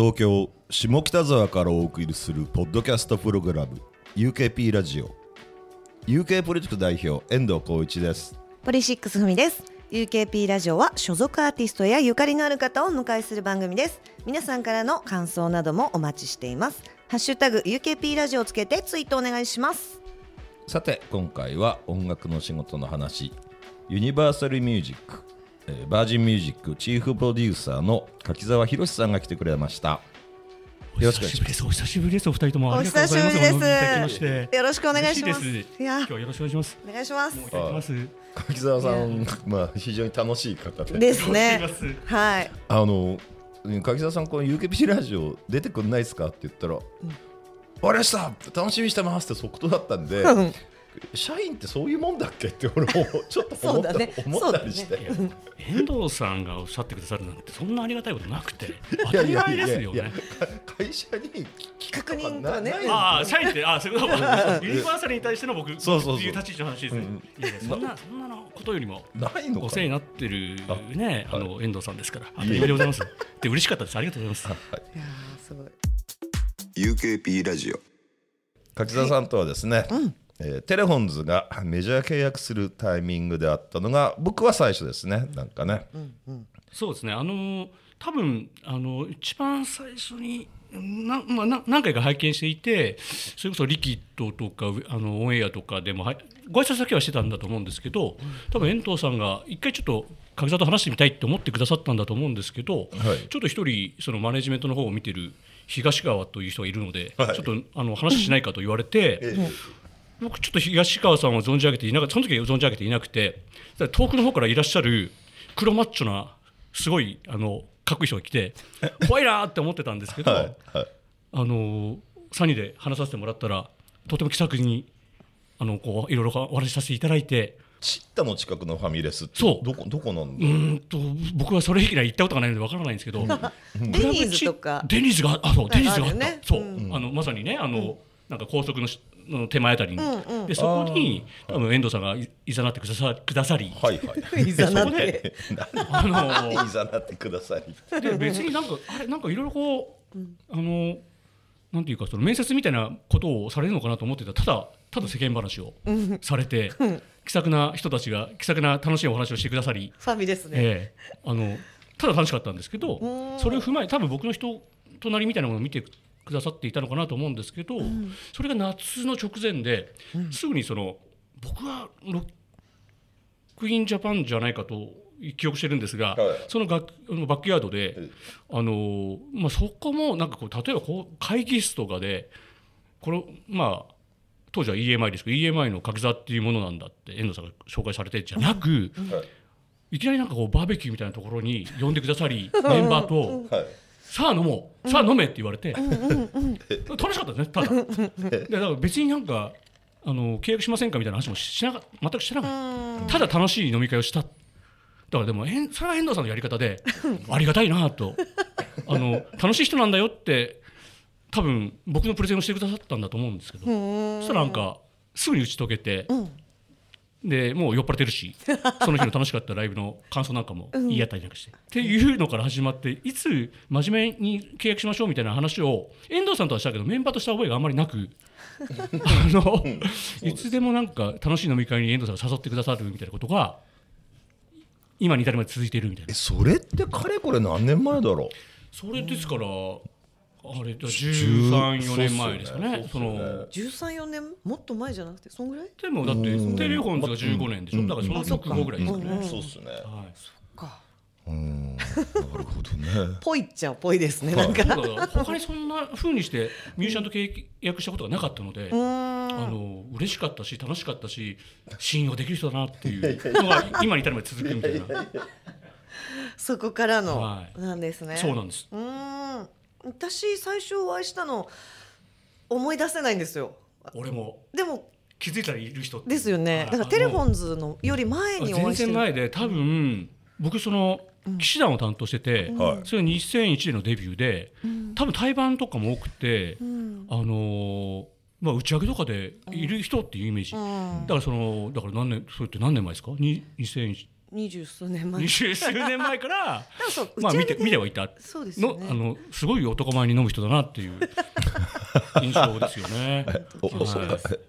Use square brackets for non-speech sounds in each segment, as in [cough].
東京下北沢からお送りするポッドキャストプログラム UKP ラジオ。UK プロジェクト代表遠藤浩一です。ポリシックスふみです。UKP ラジオは所属アーティストやゆかりのある方をお迎えする番組です。皆さんからの感想などもお待ちしています。ハッシュタグ UKP ラジオをつけてツイートお願いします。さて今回は音楽の仕事の話。ユニバーサルミュージックえーバージンミュージックチーフプロデューサーの柿沢博さんが来てくれました。およろしくお願いします久しぶりです。お久しぶりです。お二人ともおありがとう久しぶりございます。お招きいただきましでて。すよろしくお願いします。嬉しいです。いや。今日はよろしくお願いします。お願いします。ます。柿沢さん、まあ、非常に楽しい方で。ですね。はい。あの柿沢さんこの UKP ラジオ出てくんないですかって言ったら、わかりました。楽しみにしてますって即答だったんでうん社員ってそういうもんだっけって俺もちょっと思った, [laughs] そうだね思ったりして、いや遠藤さんがおっしゃってくださるなんてそんなありがたいことなくて当たり前ですよね。や会社に確認とかねないああ、社員って、ああ、[laughs] そういうことか。ユニバーサルに対しての僕、そうそうそうっていう立ち位置の話ですね。いやいや、そんな、そんなのことよりも。ないのかお世話になってるね、あの遠藤さんですから。ありがとうございます。で、嬉しかったです。ありがとうございます。いやーすごい UKP ラジオ柿沢さんとはですね、えーテレフォンズがメジャー契約するタイミングであったのが僕は最初ですね。なんかね、そうですね、あの多分あの一番最初にな、まあ、な何回か拝見していて、それこそリキッドとかあのオンエアとかでもはいご挨拶だけはしてたんだと思うんですけど、多分遠藤さんが一回ちょっと柿沢と話してみたいって思ってくださったんだと思うんですけど、はい。ちょっと一人そのマネジメントの方を見てる東川という人がいるので、はい。ちょっとあの話しないかと言われて。僕ちょっと東川さんを存じ上げていなかったその時は存じ上げていなくて遠くの方からいらっしゃる黒マッチョなすごいあのかっこいい人が来て [laughs] 怖いなーって思ってたんですけど、はいはい。あの3人で話させてもらったらとても気さくにあのこういろいろお話しさせていただいてチッタの近くのファミレスってそう。どこどこなんだ？うーんと僕はそれ以来行ったことがないのでわからないんですけどデニーズとか。デニーズがあそうデニーズがあった、ね。そう、うあのまさにねあの、なんか高速のしの手前あたりに、うんうん。でそこに多分遠藤さんがいいざなってくださくださり、はいはい。[laughs] いざなっそこて。で [laughs] あのいざなってくださいで別になんかあれなんかいろいろこう、あのなんていうかその面接みたいなことをされるのかなと思ってた。らただただ世間話をされて、気さくな人たちが気さくな楽しいお話をしてくださり、ファミですねええ。あのただ楽しかったんですけどそれを踏まえ多分僕の人となりみたいなものを見てくださっていたのかなと思うんですけど、それが夏の直前で、すぐにその僕はロックインジャパンじゃないかと記憶してるんですが、はい。そのバックヤードで、えあのまあ、そこもなんかこう例えばこう会議室とかでこれまあ当時は EMI ですけど EMI の柿沢っていうものなんだって遠藤さんが紹介されてじゃなく、はい。いきなりなんかこうバーベキューみたいなところに呼んでくださり [laughs] メンバーとはい「さあ飲もう。さあ飲め」って言われて。楽しかったですねただ。でだから別になんかあの契約しませんかみたいな話もしなか全くしてなかった。ただ楽しい飲み会をした。だからでもえんそれは遠藤さんのやり方でありがたいなと。あの楽しい人なんだよって多分僕のプレゼンをしてくださったんだと思うんですけど。そしたらなんかすぐに打ち解けて、でもう酔っ払ってるし [laughs] その日の楽しかったライブの感想なんかも言い合ったりなんかして、っていうのから始まっていつ真面目に契約しましょうみたいな話を遠藤さんとはしたけどメンバーとした覚えがあんまりなく [laughs] あのいつでもなんか楽しい飲み会に遠藤さんが誘ってくださるみたいなことが今に至るまで続いているみたいな。えそれってかれこれ何年前だろそれですからあれ134年前ですかね。その13、4年もっと前じゃなくてそんぐらい？でもだってテレフォンズが15年でしょ。だからその直後ぐらいですよね、う、そうっすね。はい。か。うん。なるほどね。ぽいっちゃぽいですねなんか。他にそんな風にしてミュージシャンと契約したことがなかったので、あの嬉しかったし楽しかったし信用できる人だなっていうのが今に至るまで続くみたいな。[laughs] そこからのはい。なんですね。そうなんです。うーん私最初お会いしたの思い出せないんですよ。俺も。でも気づいたらいる人ですよね。だからテレフォンズのより前にお全会いして。る然前で多分僕その騎士団を担当してて、はい。それが2001年のデビューで、多分対バンとかも多くて、ん。あのーまあ、打ち上げとかでいる人っていうイメージ、ん。だからそのだから何年それって何年前ですか？に2001二十数年前。二十数年前から [laughs] まあ見て見てはいた。そうですね。あのすごい男前に飲む人だなっていう [laughs] 印象ですよね。お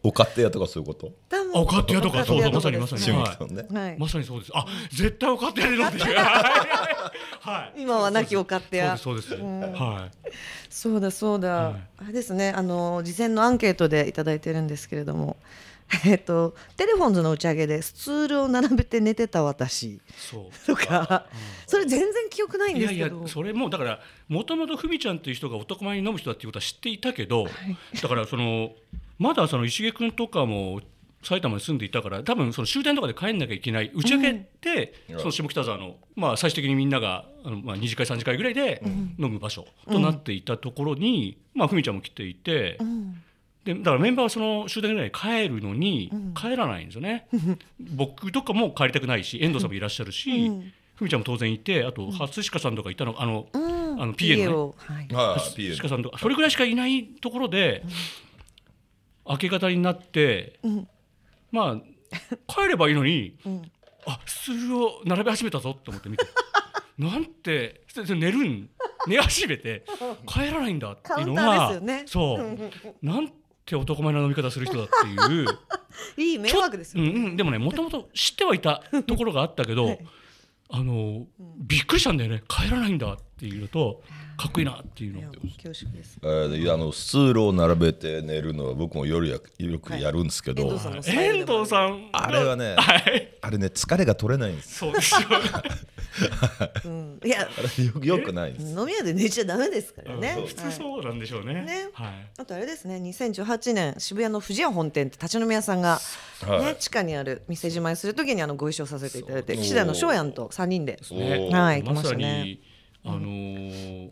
お勝手屋とかそういうこと？お勝手屋とかそうそうまさにまさに。下はい北のね。はい。まさにそうです。あ、絶対お勝手屋で飲んでる。[laughs] はい。今は亡きお勝手屋。そうです。そうです。はい。そうだそうだ、はい。あれですねあの事前のアンケートでいただいてるんですけれども [laughs] えっとテレフォンズの打ち上げでスツールを並べて寝てた私。そう。とかそれ全然記憶ないんいやいやですけどそれもだからもともとふみちゃんっていう人が男前に飲む人だっていうことは知っていたけど、だからそのまだその石毛君とかも埼玉に住んでいたから多分その終電とかで帰んなきゃいけない。打ち上げで、うん。その下北沢の、まあ、最終的にみんながあの、まあ、2次会3次会ぐらいで飲む場所となっていたところに、まあ、ふみちゃんも来ていて。うんでだからメンバーはその終電ぐらいに帰るのに帰らないんですよね、[laughs] 僕とかも帰りたくないし遠藤さんもいらっしゃるし、うん。ふみちゃんも当然いてあと初鹿さんとかいたのあの、うん。あの PA のね。をはい。はい、PA 鹿さんとかそれぐらいしかいないところで、明け方になって、ん。まあ帰ればいいのに、ん。あスツールを並べ始めたぞと思って見て。[laughs] なんて寝るん寝始めて帰らないんだっていうのがね。そう。[laughs] なんて男前な飲み方する人だっていう。[laughs] いい迷惑ですよ、うんうん、でもねもともと知ってはいたところがあったけど、[laughs] あのびっくりしたんだよね。帰らないんだっていうのとかっこいいなっていうの恐縮ですあのスツールを並べて寝るのは僕も夜やよくやるんですけど、遠藤さんのスタイル遠藤さん。あれはねはい。あれね疲れが取れないんですそうですよ [laughs] うん。いやよよくないんです。飲み屋で寝ちゃダメですからね、普通そうなんでしょうね。ね。はい。あとあれですね2018年渋谷の富士屋本店って立ち飲み屋さんが、はい。ね、地下にある店じまいするときにあのご一緒させていただいて岸田の翔やんと3人でおーはい来まさましたね。にあのー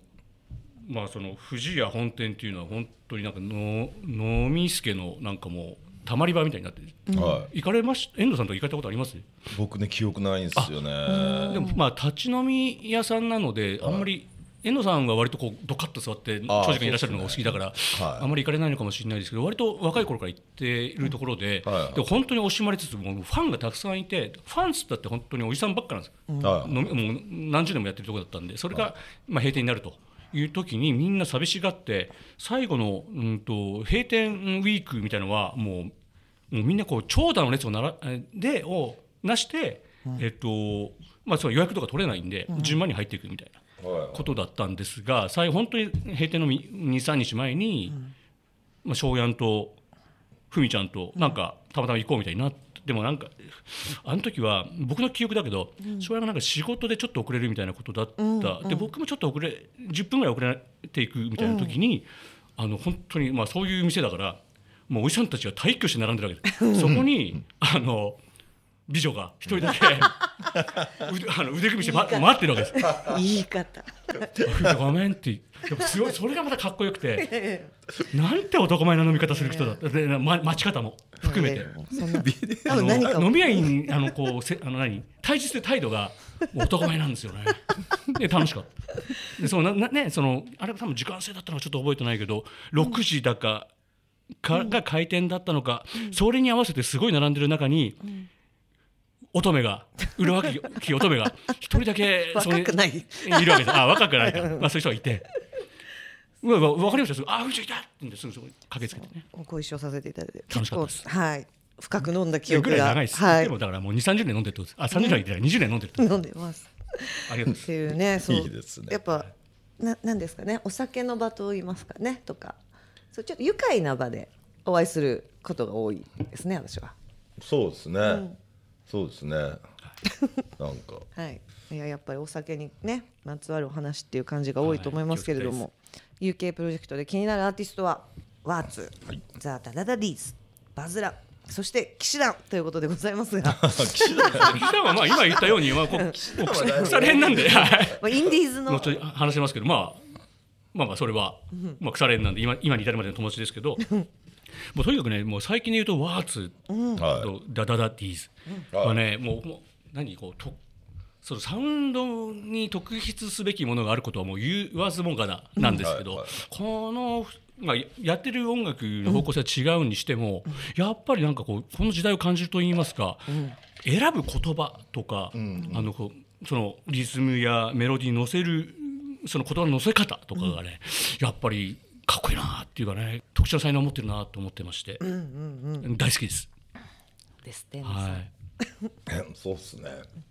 まあその富士屋本店っていうのは本当になんかの飲み助のなんかもうたまり場みたいになってる。はい、行かれまし遠藤さんとか行かれたことあります？僕ね記憶ないんですよね。でもまあ立ち飲み屋さんなのであんまり遠藤さんは割とこうドカッと座って長時間いらっしゃるのがお好きだからはい。あんまり行かれないのかもしれないですけど割と若い頃から行っているところではい。はいで本当に惜しまれつつもうファンがたくさんいてファンっつったって本当におじさんばっかなんですよ。はい。飲みもう何十年もやってるところだったんでそれがまあ閉店になるという時にみんな寂しがって最後のうんと閉店ウィークみたいなのはもうもうみんなこう長蛇の列をならえでをなして、えっとまあ、その予約とか取れないんで、順番に入っていくみたいな。はいことだったんですが最後本当に閉店の23日前に、まあ、翔やんとふみちゃんとなんかたまたま行こうみたいになってでもなんかあの時は僕の記憶だけど翔やんがなんか仕事でちょっと遅れるみたいなことだった、で僕もちょっと遅れ10分ぐらい遅れていくみたいな時に、あの本当にまあそういう店だからもうおじさんたちが大挙して並んでるわけ。で [laughs] すそこにあの美女が一人だけ。[laughs] 腕あの腕組みして、ま、待ってるわけです。言い方。ごめんって。すごいそれがまたかっこよくて。なんて男前な飲み方する人だ。で、ま、待ち方も含めて。あの飲み屋にあのこうせあの何？対峙する態度が男前なんですよね。で楽しかった。でそうななねそのあれ多分時間制だったのかちょっと覚えてないけど6時だかかが開店だったのか、それに合わせてすごい並んでる中に、乙女が裏若き乙女が一人だけ若くないいるわけです。あ、若くないか。[laughs] まあ、そういう人がいて。うわ、わかりました。あ、うちいたってすぐそこに駆けつけてね。ご一緒させていただいて楽しかったですはい深く飲んだ記ぐ憶が長いです。はいでもだからもう2、30年飲んでるってことです。あ、30年は言ってない。20年飲んでるってこと飲んでますありがとうございます。っていうねそういいですねやっぱななんですかねお酒の場と言いますかねとかそうちょっと愉快な場でお会いすることが多いですね私はそうですね、そうですね。なんか。はい。いややっぱりお酒にねまつわるお話っていう感じが多いと思いますけれども、UK プロジェクトで気になるアーティストはワーツ、ザ・ダダダディーズ。バズラ。そして騎士団ということでございますが。[laughs] 岸田はまあ今言ったように、まあ、こう腐腐れ縁なんで、はい。まあインディーズの。話しますけど、まあ、まあまあそれは、まあ、腐れ縁なんで今今に至るまでの友達ですけどもうとにかくねもう最近で言うとワーツはとダダダディーズ。はね、もうもう何こうとそのサウンドに特筆すべきものがあることはもう言わずもがななんですけど、このまあ、ややってる音楽の方向性は違うにしても、やっぱりなんかこうこの時代を感じると言いますか、選ぶ言葉とか、あのこうそのリズムやメロディーに乗せるその言葉の乗せ方とかがね、やっぱりかっこいいなっていうかね特殊な才能を持ってるなと思ってまして、大好きです。ですって。はい。えそうっすね。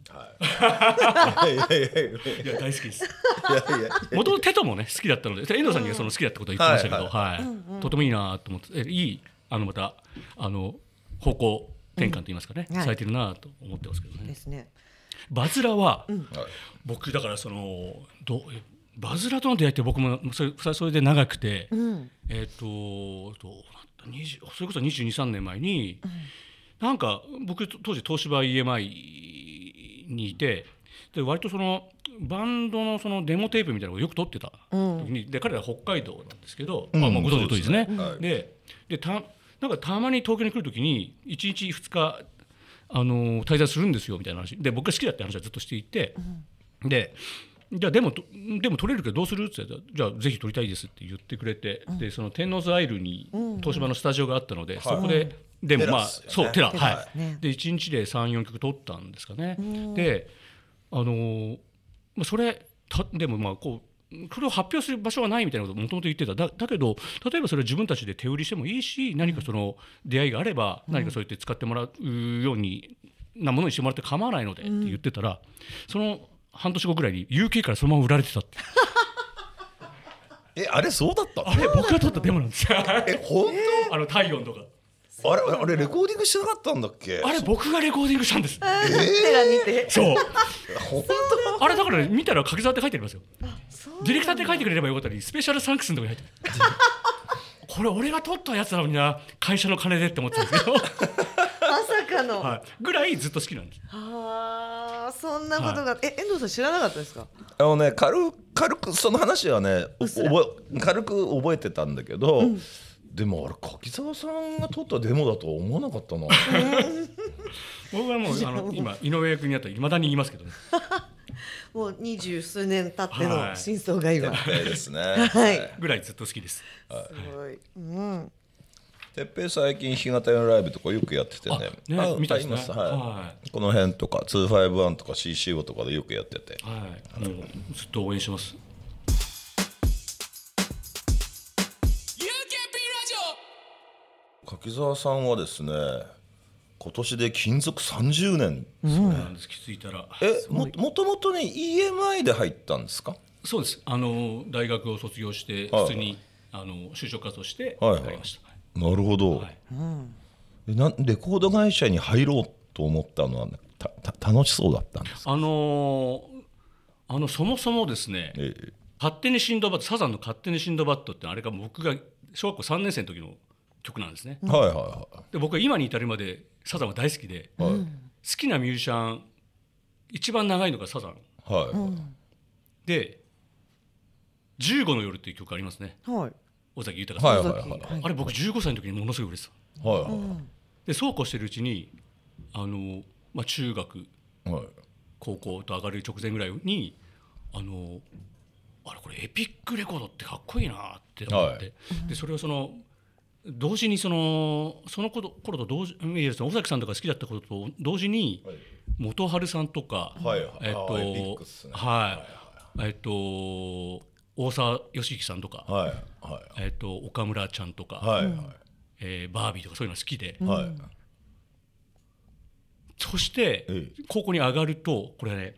はい。[laughs] いやいやいやいやいいや大好きです。やいや。もともとテトもね好きだったので遠藤さんにはその好きだったことを言ってましたけど、ははい。とてもいいなと思ってえいいあのまたあの方向転換と言いますかね、うん。はい。されてるなと思ってますけどね。ですね。バズラは、はい。僕だからそのどえバズラとの出会いって僕もそれそれで長くて、うん。えっ、とどうなった？20それこそ2 2 3年前に、なんか僕当時東芝 EMI にいてで割とそのバンドのそのデモテープみたいなのをよく撮ってた。時に、で彼らは北海道なんですけど、うん。まあ、まあご存知の通りですね。そうですね。はい。ででたなんかたまに東京に来る時に1日2日あの滞在するんですよみたいな話。で僕が好きだって話はずっとしていて、でじゃあでもとでも取れるけどどうする？って言ったらじゃあぜひ取りたいですって言ってくれて、でその天王洲アイルに東芝のスタジオがあったので、そこで、でもまあね。そうテラはねいで1日で34曲取ったんですかね、であのーまあそれたでもまあこうそれを発表する場所がないみたいなことをもともと言ってた。だだけど例えばそれは自分たちで手売りしてもいいし何かその出会いがあれば何かそうやって使ってもらうようになものにしてもらって構わないのでって言ってたら、その半年後ぐらいに UK からそのまま売られてたって。[laughs] えあれそうだったの？あれ僕が撮ったデモなんですよ。え本 [laughs] あの体温とか。当あれあれレコーディングしてなかったんだっけ？あれ僕がレコーディングしたんです。[laughs] テラにて。そう。本あれだからね見たら柿沢って書いてありますよ。ディレクターって書いてくれればよかったのにスペシャルサンクスのとこに入ってる。これ俺が撮ったやつなのにな会社の金でって思ってたんですけど、まさかの。はい、ぐらいずっと好きなんですはあ、そんなことが、え、遠藤さん知らなかったですか？あのね軽軽くその話はね覚え軽く覚えてたんだけど、でもあれ柿澤さんが撮ったデモだとは思わなかったな。[laughs] 僕はもうあの今 [laughs] 井上役にあったらいまだに言いますけどね。もう二十数年経ってのはい。真相が今。ええですね。はい。ぐらいずっと好きです。すごい。うん。てっぺい最近弾き語りのライブとかよくやっててね。あね見たいですね。はい。はこの辺とか251とか CCO とかでよくやってて。はい。もうずっと応援してます。柿澤さんはですね今年で勤続30年そうなんです。気づいたら。えももともとね EMI で入ったんですか？そうです。あの大学を卒業してはい。普通にあの就職活動してはいはい。入りましたなるほど、はい。えなレコード会社に入ろうと思ったのは、ね、たた楽しそうだったんですか、あのーあのそもそもですねええ。勝手にシンドバッドサザンの勝手にシンドバッドってあれが僕が小学校3年生の時の曲なんですね。はいはいはで僕は今に至るまでサザンは大好きで、いはい、好きなミュージシャン一番長いのがサザン。はいで「15の夜」っていう曲ありますね。はい。尾崎豊さん、はいはいはい。はいあれ僕15歳の時にものすごい売れてた。はいはい。でそうこうしてるうちにあの、まあ、中学はい。高校と上がる直前ぐらいにあのあれこれエピックレコードってかっこいいなって思って、はい。でそれをその同時にそのその頃頃と同時いやその尾崎さんとか好きだったことと同時にはい。元春さんとか、はいはい。えっとはい、えっと大沢良之さんとか、はいはい。えっと岡村ちゃんとか、はいはい。えーバービーとかそういうの好きで、はい。そしてえ高校に上がるとこれね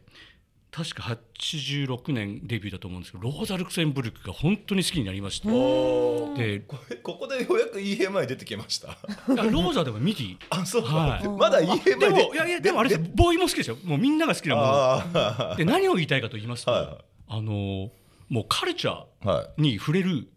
確か86年デビューだと思うんですけどローザ・ルクセンブルクが本当に好きになりまして。おでこれここでようやく EMI 出てきました。あローザでもミディあそう。か、はい。まだ EMI でもいやいやでもあれです。 BOØWYも好きですよ。もうみんなが好きなもの。あで何を言いたいかと言いますと、はい。はいあのもうカルチャーに触れる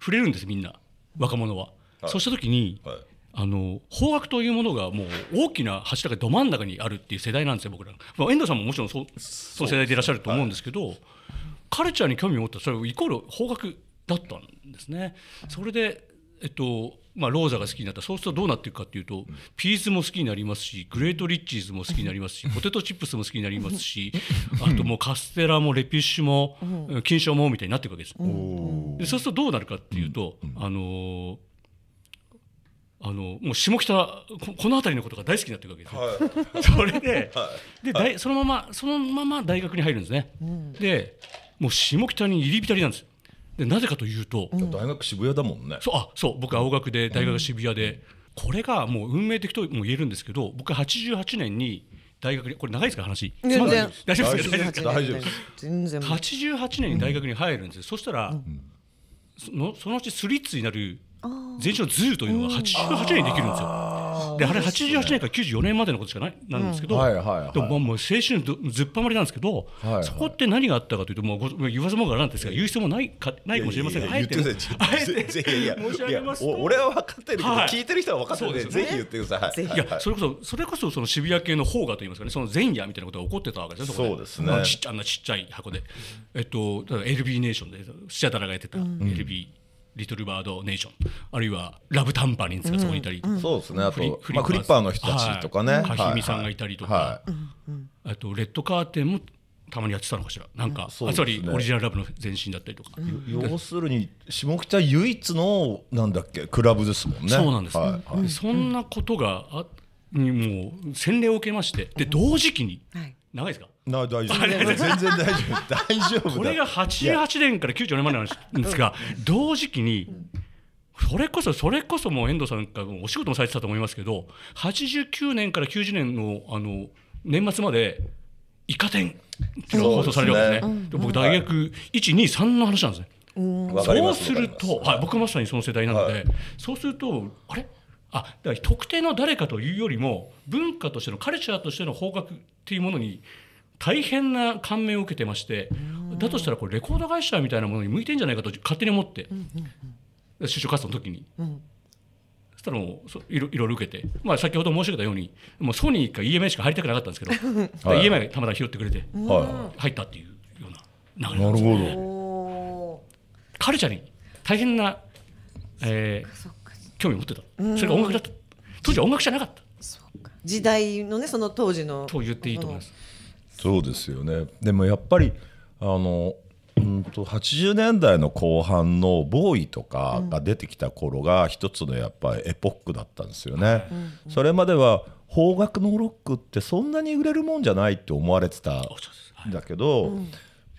触れるんですみんな。若者は、はい。そうした時にはい。あの邦楽というものがもう大きな柱がど真ん中にあるっていう世代なんですよ僕ら、まあ、遠藤さんももちろんそうその世代でいらっしゃると思うんですけど、カルチャーに興味を持ったそれイコール邦楽だったんですね。それでえっとまあ、ローザが好きになった。そうするとどうなっていくかっていうと、ピースも好きになりますしグレートリッチーズも好きになりますし [laughs] ポテトチップスも好きになりますし [laughs] あともうカステラもレピッシュも金賞もみたいになっていくわけです。でそうするとどうなるかっていうと、あのーあのもう下北ここの辺りのことが大好きになっていくわけですよ。[laughs] それで,、で大そのままそのまま大学に入るんですね。でもう下北に入り浸りなんです。でなぜかというと、大学渋谷だもんね。そうあそう僕青学で大学渋谷で、これがもう運命的とも言えるんですけど僕88年に大学にこれ長いですか話？全然。大丈夫ですか？大丈夫です。全然。88年に大学に入るんですよ、そしたら、そのそのうちスリッツになる前身の ZOOというのが88年にできるんですよ。であれ88年から94年までのことしかないなんですけど、はいはいはい。でももう青春どずっぱまりなんですけど、はいはい。そこって何があったかというともうご言わずもがななんですが言う必要もないかないかもしれませんがあえてあえて申し上げます俺は分かってるけど、はい。聞いてる人は分かってるんでね。ぜひ言ってください。いいやそれこそそれこそその渋谷系の方がといいますかねその前夜みたいなことが起こってたわけですよこで。そうですね。まあちっちゃあんなちっちゃい箱で。えっと LB ネーションでスチャダラがやってた。LB、リトルバードネーションあるいはラブタンパリンズがそこにいたり、そうですね。あフリと、まあ、クリッパーの人たちとかね、はい。はい。かひみさんがいたりとか。はい。あとレッドカーテンもたまにやってたのかしら。なんか、そうですね。あつまりオリジナルラブの前身だったりとか、要するに下北唯一のなんだっけクラブですもんね。そうなんです、はい。はい。でそんなことがあにもう洗礼を受けまして。で同時期にはい。長いですか？な大丈夫。全然大丈夫。大丈夫だ。これが88年から94年までなんですが同時期にそれこそそれこそもう遠藤さんがお仕事もされてたと思いますけど89年から90年のあの年末までイカ天っていうのが放送されるわけですね。で僕大学123の話なんですね。そうすると、はい、僕まさにその世代なので、はい。そうするとあれ？あだから特定の誰かというよりも文化としてのカルチャーとしての方角っていうものに大変な感銘を受けてましてだとしたらこれレコード会社みたいなものに向いてんじゃないかと勝手に思って、就職活動の時に。そしたらもうそいろいろ受けて、まあ、先ほど申し上げたようにもうソニーか EMA しか入りたくなかったんですけど、はい。EMA がたまたま拾ってくれては入ったっていうような流いなるれなんですねほど。おカルチャーに大変な、えー興味を持ってた。それが音楽だった。当時は音楽じゃなかった。そうか。時代のねその当時の。と言っていいと思います。そうですよね。でもやっぱりあのうんと80年代の後半のボーイとかが出てきた頃が一つのやっぱりエポックだったんですよね、それまでは邦楽のロックってそんなに売れるもんじゃないって思われてたんだけど、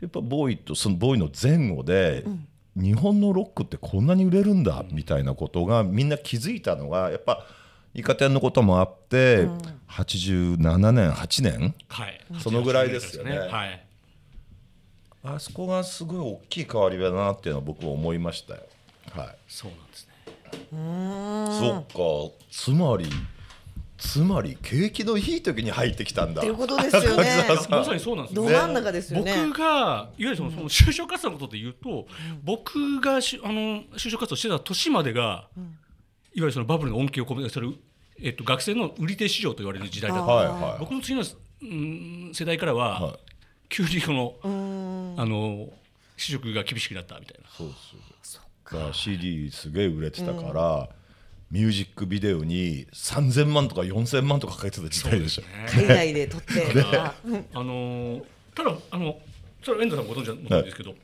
やっぱボーイとそのボーイの前後で、日本のロックってこんなに売れるんだみたいなことがみんな気づいたのがやっぱイカ天のこともあって、87年8年？はい、そのぐらいですよね。はい、あそこがすごい大きい変わりだなっていうのは僕は思いましたよ。はい、そうなんですね。そっか。つまりつまり景気のいい時に入ってきたんだ。っていうことですよね。[laughs] まさにそうなんですよど。真ん中ですよね。僕がいわゆるそのその就職活動のことで言うと、僕がしあの就職活動してた年までが、いわゆるそのバブルの恩恵を込めてそれ、えっと、学生の売り手市場と言われる時代だった。はいはい。僕の次の、うん、世代からは、はい。急にこのあの就職が厳しくなったみたいな。そうそうだから CD すげえ売れてたから、ミュージックビデオに3000万とか4000万とかかけてた時代でしょ。海外で撮って。ああのーただあのそれは遠藤さんご存知だと思うんですけど、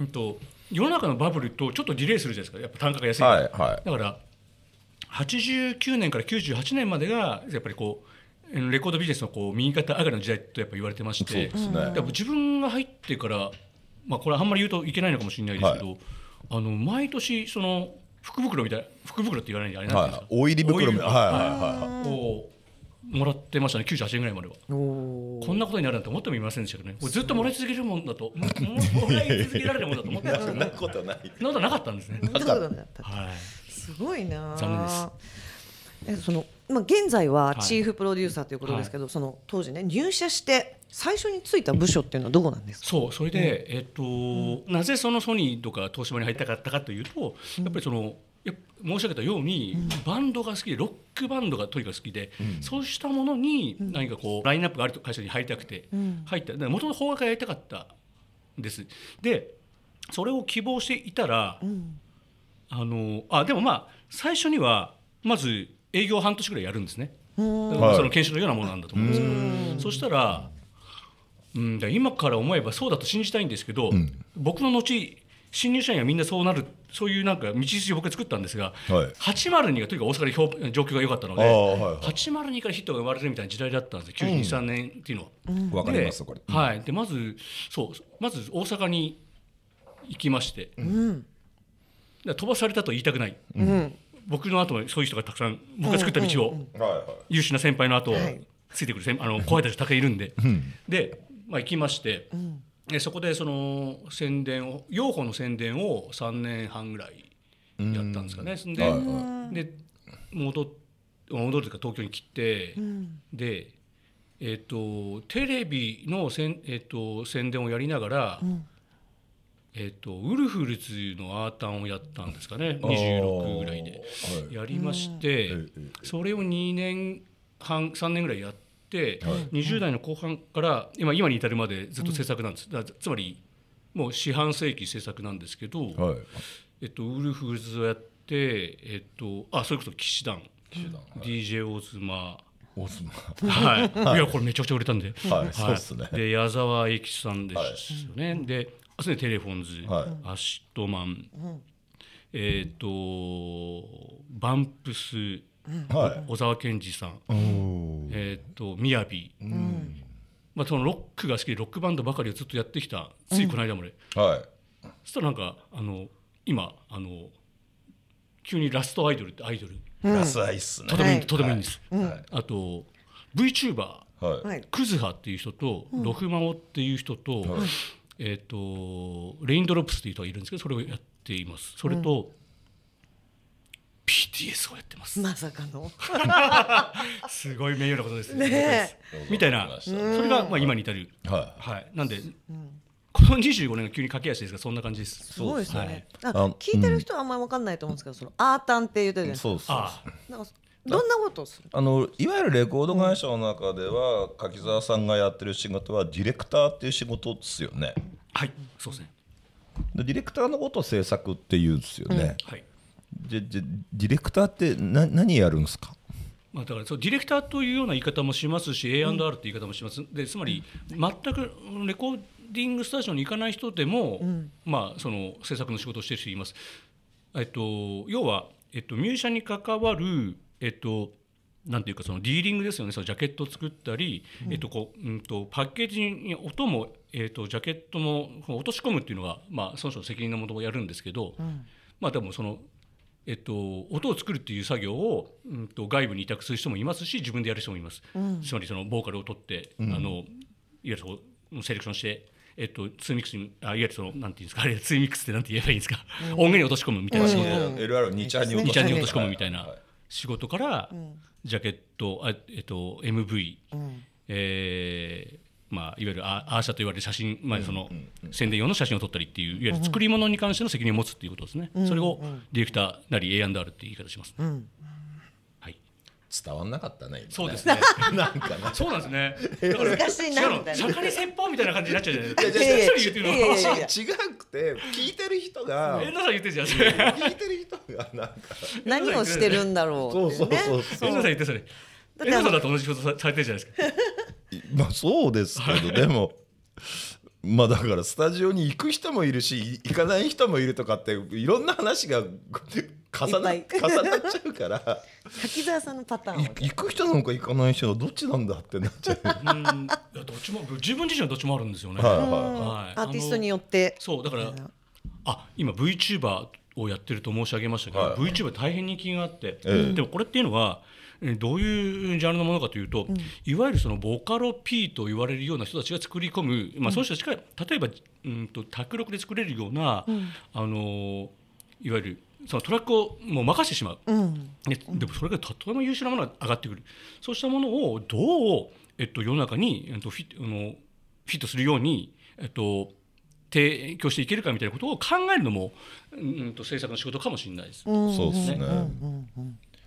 うんと世の中のバブルとちょっとディレイするじゃないですか。やっぱ単価が安いから、はいはい。だから89年から98年までがやっぱりこうレコードビジネスのこう右肩上がりの時代とやっぱ言われてましてそうですね。やっぱ自分が入ってから、まあ、これあんまり言うといけないのかもしれないですけど、あの毎年その福袋みたいな福袋って言わないんであれなんですか、はいオイリ袋みたいな。はいはいはいはい。をもらってましたね98年ぐらいまでは。こんなことになるなんて思ってもいませんでしたけどね、これずっともらい続けるもんだと、[laughs] ももらい続けられるもんだと思ってましたけど、そんなことない。そんなことはなかったんですね。なかったはい、すごいな。残念です。えそのまあ現在ははい。チーフプロデューサーということですけど、その当時ね入社して最初についた部署っていうのはどこなんですか？そう、それで、えっと、なぜそのソニーとか東芝に入りたかったかというと、やっぱりその。や申し上げたように、バンドが好きでロックバンドがとにかく好きで、そうしたものに何かこうラインナップがある会社に入りたくて入った。もともと邦楽がやりたかったんです。でそれを希望していたら、あのあでもまあ最初にはまず営業半年ぐらいやるんですね。はい。その研修のようなものなんだと思うんですけど、そしたら、うん、だ今から思えばそうだと信じたいんですけど、僕の後新入社員はみんなそうなるそういうなんか道筋を僕が作ったんですが、はい。802がとにかく大阪で評状況が良かったので、はいはい。802からヒットが生まれるみたいな時代だったんですよ。92、3年っていうのは。わかりますこれではい、でまずそうまず大阪に行きまして、で飛ばされたと言いたくない、僕の後もそういう人がたくさん僕が作った道を、優秀な先輩の後をはい。ついてくる先あの後輩たちたくさんいるんで、で、まあ、行きまして、でそこでその宣伝を養蜂の宣伝を3年半ぐらいやったんですかね。そん。で,、はいはで戻っ戻るというか東京に来て、で、えっとテレビのせん、えっと宣伝をやりながら、えっとウルフルズのアータンをやったんですかね。26ぐらいで。はい。やりまして、えそれを2年半3年ぐらいやって、20代の後半から今今に至るまでずっと制作なんです、だからつまりもう四半世紀制作なんですけど、はい。えっと、ウルフルズをやって、えっと、あそれこそ氣志團、DJ オズマオスマはい、[laughs] いやこれめちゃくちゃ売れたんで、はい。そうっすね。で矢沢永吉さんですよね、であそれで the telephones、はい。 ACIDMAN、えっ、とバンプス、はい。小沢健二さん、えっ、とみやび、まあそのロックが好きでロックバンドばかりをずっとやってきたついこの間まで、はい。そしたらなんかあの今あの急にラストアイドルってアイドル。ラスアイっすね。とてもいい,、はい。とてもいいんです、はい。あと VTuber はい。はい。クズハっていう人と、ロフマオっていう人と,、えっ、とレインドロップスっていう人がいるんですけどそれをやっています。それと、BTS をやってます、まさかの。[laughs] すごい名誉なことですね。みたいな。それがまあ今に至る、ははい、なんで、この25年が急に駆け足ですがそんな感じです。すごいですよね、ああの聞いてる人はあんまりわかんないと思うんですけど、そのアータンって言ってるじゃないですか。そうそうあ。なんかどんなことをする？あのいわゆるレコード会社の中では柿澤さんがやってる仕事はディレクターっていう仕事ですよね。はいそうですね。でディレクターのことを制作っていうんですよね、はい。じゃじゃディレクターってな何やるんですか？まあ、だからそうディレクターというような言い方もしますし、A&R って言い方もします。でつまり全くレコーディングスタジオに行かない人でも、まあ、その制作の仕事をしている人います。えっと、要は、えっと、ミュージシャンに関わる、えっとなんていうかそのディーリングですよね。そのジャケットを作ったり、えっとこううん、とパッケージに音も、えっと、ジャケットもこう落とし込むっていうのが、まあ、その人の責任のもとをやるんですけど、まあでもそのえっと、音を作るっていう作業を、うん、と外部に委託する人もいますし自分でやる人もいます、つまりそのボーカルを取って、あのいわゆるそのセレクションして、えっと、ツーミックスにあいわゆるそのなんていうんですかあれツーミックスってなんて言えばいいんですか、音源に落とし込むみたいな仕事、LR2 ちゃんに2ちゃんに落とし込む。はいみたいな。はい仕事から、ジャケットあ、えっと、MV、えーまあ、いわゆるアアーシャと言われる写真、まあ、その宣伝用の写真を撮ったりっていういわゆる作り物に関しての責任を持つっていうことですね、それをディレクターなり A&R っていう言い方します、はい、伝わんなかったね今そうですね。[laughs] なんかね。そうなんですね。難しいなみたいな。釈迦に説法みたいな感じになっちゃうじゃないですか。違くて聞いてる人がえなさん言ってるじゃん聞いてる人がなんか何をしてるんだろうっていうねそうそうそう。えなさん言ってそれ。えなさんだと同じことさされてるじゃないですか。まあそうですけどでもまあだからスタジオに行く人もいるし行かない人もいるとかっていろんな話が重な重なっちゃうから。滝沢さんのパターン行く人なのか行かない人がどっちなんだってなっちゃう。うん。いやどっちも自分自身はどっちもあるんですよね。はいははい。アーティストによって。そうだからあ今 VTuber をやってると申し上げましたけど、はい。VTuber 大変人気があって、ええ。でもこれっていうのはえーどういうジャンルのものかというと、いわゆるそのボカロ P と言われるような人たちが作り込む、まあ、その人たちが例えばうんと卓録で作れるような、あのーいわゆるそのトラックをもう任せてしまう、うん。ねでもそれがとても優秀なものが上がってくる。そうしたものをどう、えっと、世の中に、えっと、フィッあのフィットするように、えっと、提供していけるかみたいなことを考えるのも、うん、と制作の仕事かもしれないです。うん。そうですね。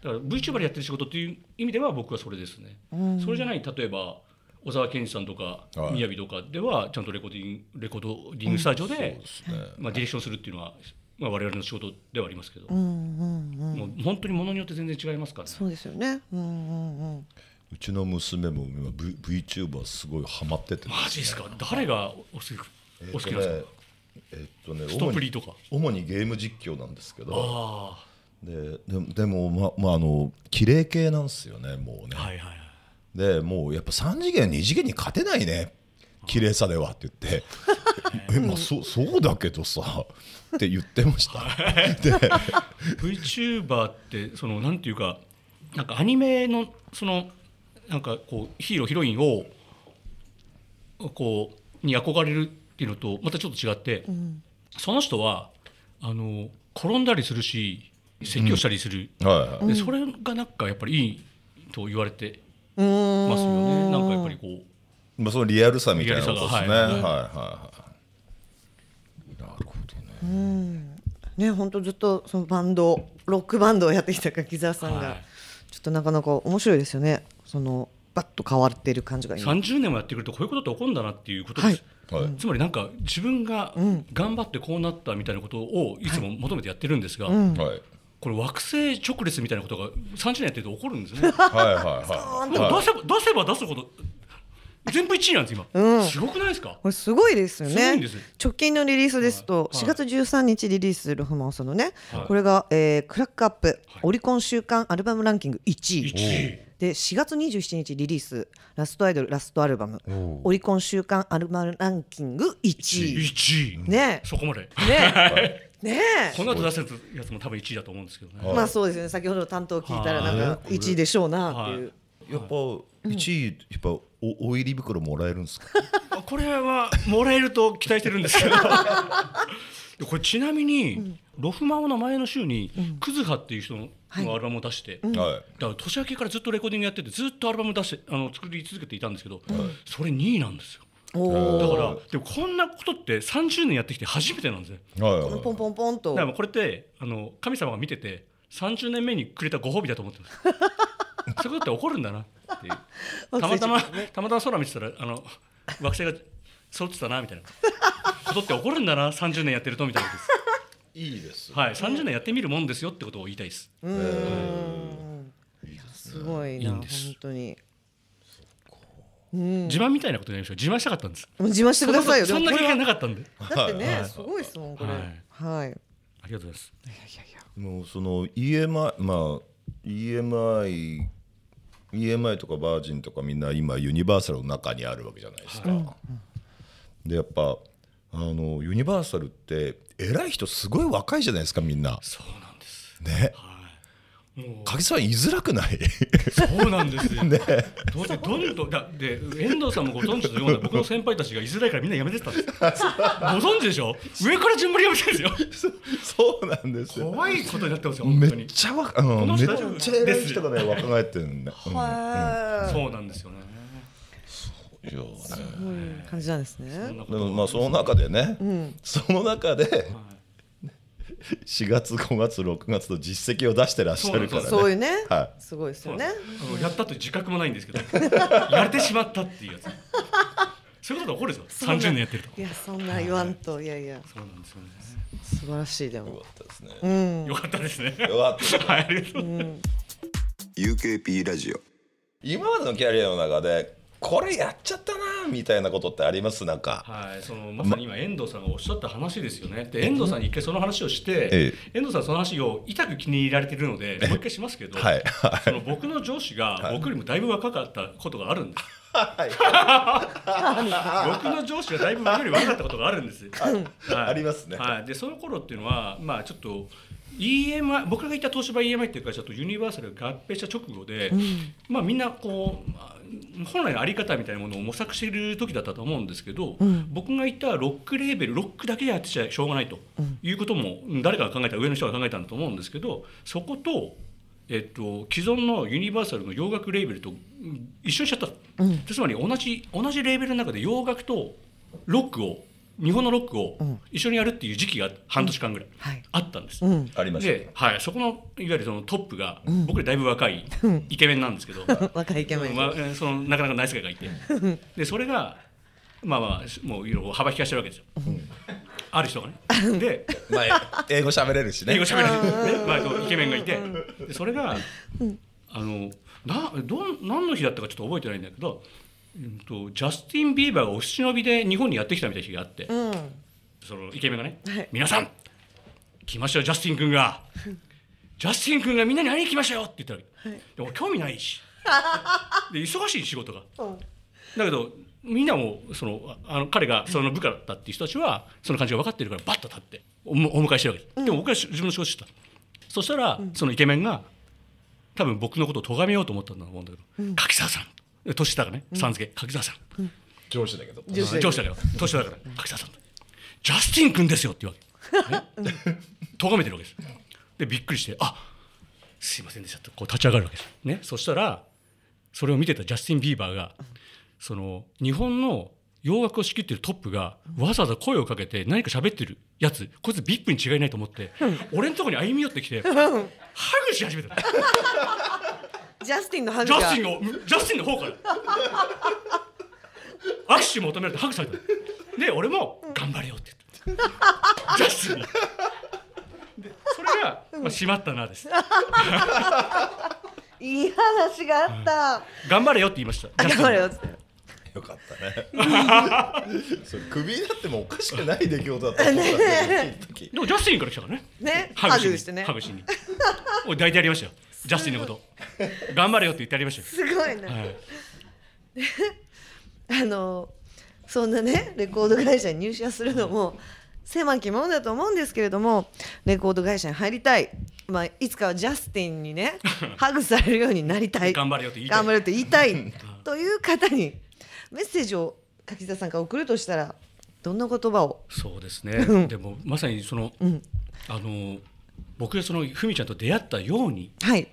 だから VTuber でやってる仕事っていう意味では僕はそれですね。それじゃない例えば小沢健二さんとかはい。宮城とかではちゃんとレコーディングレコードディングスタジオで、そうですね。まあ、ディレクションするっていうのはまあ、我々の仕事ではありますけど、うんうんうん。もう本当にものによって全然違いますからね。そうですよね。うんうんうん。うちの娘も今 V VTuber すごいハマっててマジですか？誰がお好きえお好きなんですか、えっとねストップリ主にとか。主にゲーム実況なんですけど。あでででもままああの綺麗系なんですよねもうね、あはいはいはい。でもうやっぱ3次元2次元に勝てないね。綺麗さではって言って。[laughs] えまあそそうだけどさって言ってました。[laughs] で VTuber ってそのなんていうかなんかアニメのそのなんかこうヒーローヒロインをこうに憧れるっていうのとまたちょっと違って、その人はあの転んだりするし説教したりする、はいはい。でそれがなんかやっぱりいいと言われてますよね。なんかやっぱりこう。まあ、そのリアルさみたいなことですね。はい。はいはいはい。なるほどね。ね本当ずっとそのバンドロックバンドをやってきた柿澤さんが、はい。ちょっとなかなか面白いですよね。そのバッと変わってる感じが今。30年もやってくるとこういうことって起こるんだなっていうことです、はい。つまりなんか自分がん。頑張ってこうなったみたいなことをいつも求めてやってるんですが。これ惑星直列みたいなことが30年やってると起こるんですね。はいはいはい。でもはい出せば出せば出すほど全部1位なんです今、うん。すごくないですか？これすごいですよね。すごいんです直近のリリースですとはい。4月13日リリースロフマンさんのね、はい。これが、えークラックアップ、はい。オリコン週間アルバムランキング1位。1位で4月27日リリースラストアイドルラストアルバム。おオリコン週間アルバムランキング1位。1位。ね。そこまで。ね。え [laughs] ねえこの後出せるやつも多分1位だと思うんですけどね、はい。まあそうですね。先ほどの担当聞いたらなんかはい。1位でしょうなっていう、やっぱ1位やっぱおお入り袋もらえるんですか？[laughs] これはもらえると期待してるんですけど。で [laughs] これちなみに、ロフマオの前の週に、クズハっていう人のはい。アルバムを出して、はい。だから年明けからずっとレコーディングやっててずっとアルバム出してあの作り続けていたんですけど、それ2位なんですよ。だからでもこんなことって30年やってきて初めてなんですね。ポンポンポンと。だからこれってあの神様が見てて30年目にくれたご褒美だと思ってます。[laughs] そういうことって起こるんだなっていう。[laughs] たまたまたまたま空見てたらあの惑星が揃ってたなみたいな。[laughs] ことって起こるんだな30年やってるとみたいなことです。いいです。はい30年やってみるもんですよってことを言いたいです。うーん。すごいないいんです。本当に。自慢みたいなことになりました自慢したかったんです。もう自慢してくださいよ。そんな経験なかったんで。だってねすごいですもんこれ。はい。はい。ありがとうございます。もうその EMI まあ EMI EMI とかバージンとかみんな今ユニバーサルの中にあるわけじゃないですか。でやっぱあのユニバーサルって偉い人すごい若いじゃないですかみんな。そうなんですね。はいもう鍵さん言いづらくない？そうなんですよ。[laughs] どうせどんどんだで遠藤さんもご存知のような僕の先輩たちが居づらいからみんな辞めてったんです。[laughs] ご存知でしょ？上から順番に辞めてるんですよ。そうなんですよ。怖いことになってますよ本め当に。っちゃわあのこのめっ人大丈夫ちゃ偉い人がね若返ってるんだ。うんはそうなんですよね。いやねういう感じなんですね。でもまあその中でね、その中で4月5月6月と実績を出してらっしゃるからね。そういうね。はすごいですよね。やったという自覚もないんですけど、[laughs] やれてしまったっていうやつ。そういうことが起こるんですよ。30年やってると。いやそんな言わんと。い。やいや。そうなんですよね。素晴らしいでいよもかったですね、うん。よかったですね。よかった。[laughs] はい、ありがとう。UKP ラジオ。今までのキャリアの中でこれやっちゃったなみたいなことってあります？なんか。はい、そのまさに今遠藤さんがおっしゃった話ですよね。で遠藤さんに一回その話をして、え遠藤さんその話を痛く気に入られてるのでもう一回しますけど、はい。その僕の上司が僕よりもだいぶ若かったことがあるんです。僕の上司がだいぶ僕より若かったことがあるんです。はい。ありますね。はい、でその頃っていうのはまあちょっと EMI 僕がいた東芝 EMI っていう会社とユニバーサルが合併した直後で、まあみんなこうまあ本来のあり方みたいなものを模索している時だったと思うんですけど、僕がいたロックレーベルロックだけでやってちゃしょうがないということも誰かが考えた上の人が考えたんだと思うんですけどそことえっと、既存のユニバーサルの洋楽レーベルとうん一緒にしちゃった、つまり同じ同じレーベルの中で洋楽とロックを日本のロックを一緒にやるっていう時期が半年間ぐらいはい。あったんです。うん。ありましたで、はい、そこのいわゆるそのトップが僕よりだいぶ若いイケメンなんですけど、[laughs] 若いイケメン。まあ、えーそのなかなかナイスガイがいて。[laughs] でそれがまあまあもういろいろ幅利かしてるわけですよ。ある人がね。[laughs] でまあ英語喋れるしね。英語喋れる、ね。まあ、とイケメンがいて。でそれが、あのなどん何の日だったかちょっと覚えてないんだけど、うん、とジャスティン・ビーバーがお忍びで日本にやってきたみたいな日があって、うん。そのイケメンがね、はい。皆さん来ましたよジャスティン君が。ジャスティン君がみんなに会いに来ましたよって言ったら、でも興味ないし。[laughs] で忙しい仕事が。うん。だけどみんなもそのあの彼がその部下だったっていう人たちはその感じが分かってるからバッと立ってお迎えしてるわけ。です、でも僕はし自分の仕事してた。そしたら、そのイケメンが多分僕のことを咎めようと思ったんだと思うんだけど、柿沢さん年下がねさん付け柿沢さん、上司だけど。上司だけど。上司だけど年下だから柿沢さん。ジャスティン君ですよって言うわけ、[laughs] ね、咎めてるわけです。でびっくりしてあすいませんでしたとこう立ち上がるわけです。ね。そしたらそれを見てたジャスティン・ビーバーがその日本の洋楽を仕切ってるトップがわざわざ声をかけて何か喋ってるやつこいつビップに違いないと思って俺のところに歩み寄ってきてハグし始めた。のジャスティンのハグジャがスティンをジャスティンの方から。[laughs] 握手求められてハグされたの。で俺も頑張れよって言った。ジャスティンに。でそれが、まあ、しまったなです。[laughs] いい話があった、頑張れよって言いました。頑張れよって。よかったね。[laughs] それクビになってもおかしくない出来事だったんだけど時。でもジャスティンから来たからね。ね。ハグしに。ハグしてね。ハグしに。おい抱いてやりましたよジャスティンのこと。頑張れよって言ってやりましたすごいね、よ、はい、[laughs] あのそんなねレコード会社に入社するのも狭きものだと思うんですけれどもレコード会社に入りたい、まあ、いつかはジャスティンにね [laughs] ハグされるようになりたい。頑張れよって言いたい。頑張れよって言いたい。という方にメッセージを柿田さんから送るとしたらどんな言葉を？そうですね。うん。でもまさにその、ん。あの僕がそのふみちゃんと出会ったようにはい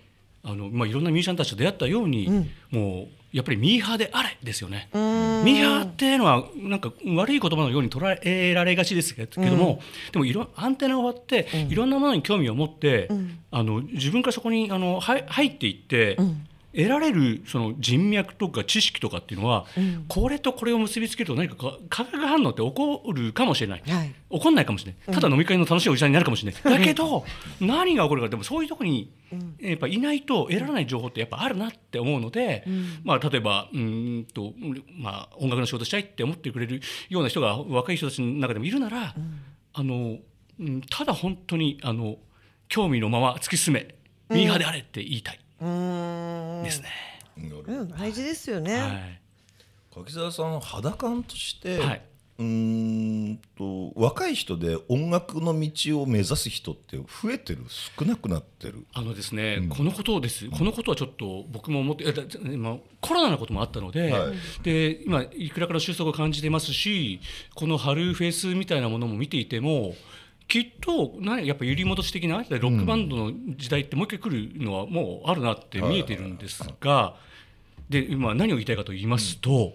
あの、まあ、いろんなミュージシャンたちと出会ったように、うん。もうやっぱりミーハーであれですよね。うーん。ミーハーっていうのはなんか悪い言葉のように捉えられがちですけども、でもいろアンテナを張って、いろんなものに興味を持って、ん。あの自分からそこにあのは入っていって、ん得られるその人脈とか知識とかっていうのは、ん。これとこれを結びつけると何かか化学反応って起こるかもしれない。はい。起こんないかもしれない。ただ飲み会の楽しいおじさんになるかもしれない、だけど何が起こるかでもそういうところにやっぱいないと得られない情報ってやっぱあるなって思うので、まあ、例えばうーんと、まあ、音楽の仕事したいって思ってくれるような人が若い人たちの中でもいるなら、あのうんただ本当にあの興味のまま突き進めミーハーであれって言いたいですね。うん大事ですよね、はい。柿澤さん肌感として、はい。うーんと若い人で音楽の道を目指す人って増えてる少なくなってる。あのですね、このことをです、このことはちょっと僕も思って、今コロナのこともあったので、はい。で今いくらかの収束を感じてますし、この春フェスみたいなものも見ていても。きっと何やっぱ揺り戻し的なロックバンドの時代ってもう一回来るのはもうあるなって見えてるんですが、で今何を言いたいかと言いますと、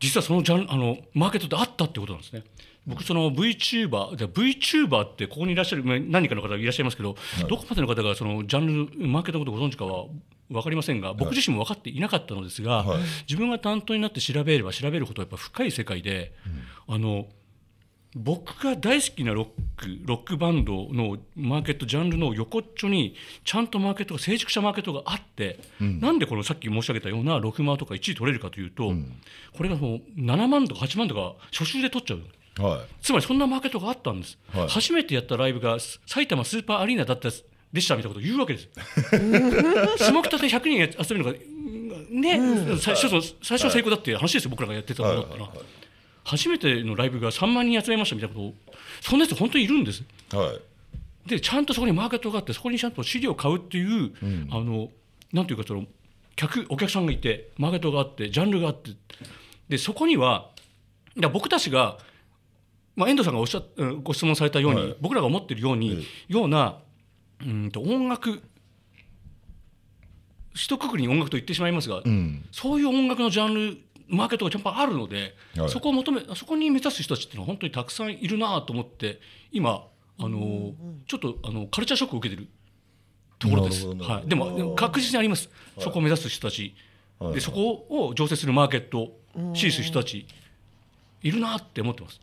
実はそのジャンあのマーケットってあったってことなんですね。僕その VTuber で VTuber ってここにいらっしゃるまあ何人かの方がいらっしゃいますけど、どこまでの方がそのジャンルマーケットのことをご存知かは分かりませんが僕自身も分かっていなかったのですが、はい。自分が担当になって調べれば調べるほどやっぱ深い世界で、あの僕が大好きなロックロックバンドのマーケットジャンルの横っちょにちゃんとマーケットが成熟したマーケットがあって、なんでこのさっき申し上げたような6マーとか1位取れるかというと、これがもう7万とか8万とか初週で取っちゃうはつまりそんなマーケットがあったんです、はい。初めてやったライブが埼玉スーパーアリーナだったでしたみたいなことを言うわけです。[laughs] 下北で100人集めるのがね、最初の最初の成功だっていう話ですよ、僕らがやってたものだったら、初めてのライブが3万人集めましたみたいなことをそんな人本当にいるんです。いはい。でちゃんとそこにマーケットがあってそこにちゃんと資料を買うっていう、あのなんていうかその客お客さんがいてマーケットがあってジャンルがあって。でそこには僕たちが、まあ、遠藤さんがおっしゃご質問されたように、はい。僕らが思ってるように、ようなうんと音楽一括りに音楽と言ってしまいますが、うん。そういう音楽のジャンルマーケットがちゃんとあるので、はい。そこを求めそこに目指す人たちっていうのは本当にたくさんいるなと思って今あの、ちょっとあのカルチャーショックを受けてるところです。はい、でも確実にあります、そこを目指す人たち、はい。でそこを醸成するマーケット支持する人たちいるなって思ってます。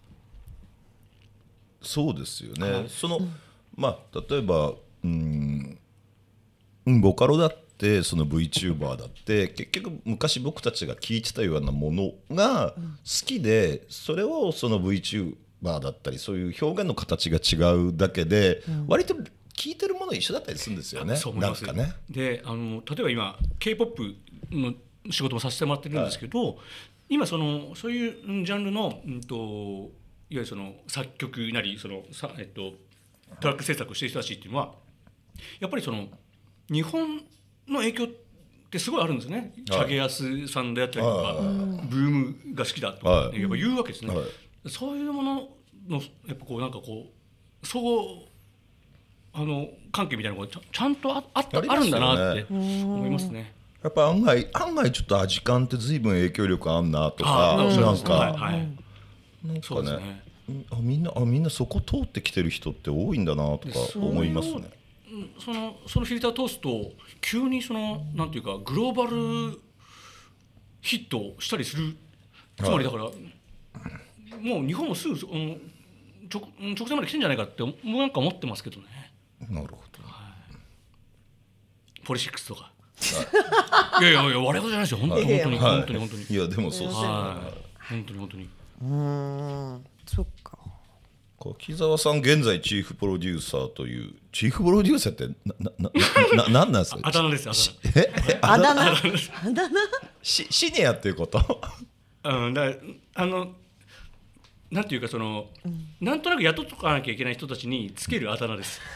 そうですよね、はい。そのまあ例えばうんうんボカロだってその VTuber だって結局昔僕たちが聞いてたようなものが好きでそれをその VTuber だったりそういう表現の形が違うだけで、割と聞いてるもの一緒だったりするんですよね。そう思います。なんかね。であの例えば今 k p o p の仕事もさせてもらってるんですけど、今そのそういううんジャンルの、うん、といわゆるその作曲なりそのさ、えっと、トラック制作をしている人たちっていうのはやっぱりその日本の影響ってすごいあるんですよね。チャゲヤスさんであったりとか、はいブームが好きだとか、はいやっぱ言うわけですね。はいそういうもののやっぱこうなんかこうそうあの関係みたいなのがちゃんとああったあ,、るんだなって思いますね。やっぱ案外案外ちょっと味感って随分影響力あんなとかなんか、なんかねそうですね。あみんなあみんなそこ通ってきてる人って多いんだなとか思いますね。うんそのそのフィルター通すと急にそのなんていうかグローバルヒットしたりするつまりだから、もう日本もすぐ、うん、直直前まで来てんじゃないかって思うなんか思ってますけどねなるほど。ポリシックスとか。いやいやいや我々じゃないですよ本当に本当にはい本当に本当に。いやでもそうっすよね。はい本当に本当に。うーんそっか柿沢さん現在チーフプロデューサーというチーフプロデューサーってなななななんなんですか？あだ名ですあだえ？[laughs] あだ名？あだ名？シシニアっていうこと？名。うんだあのなんていうかその、なんとなく雇っとかなきゃいけない人たちにつけるあだ名です。[laughs]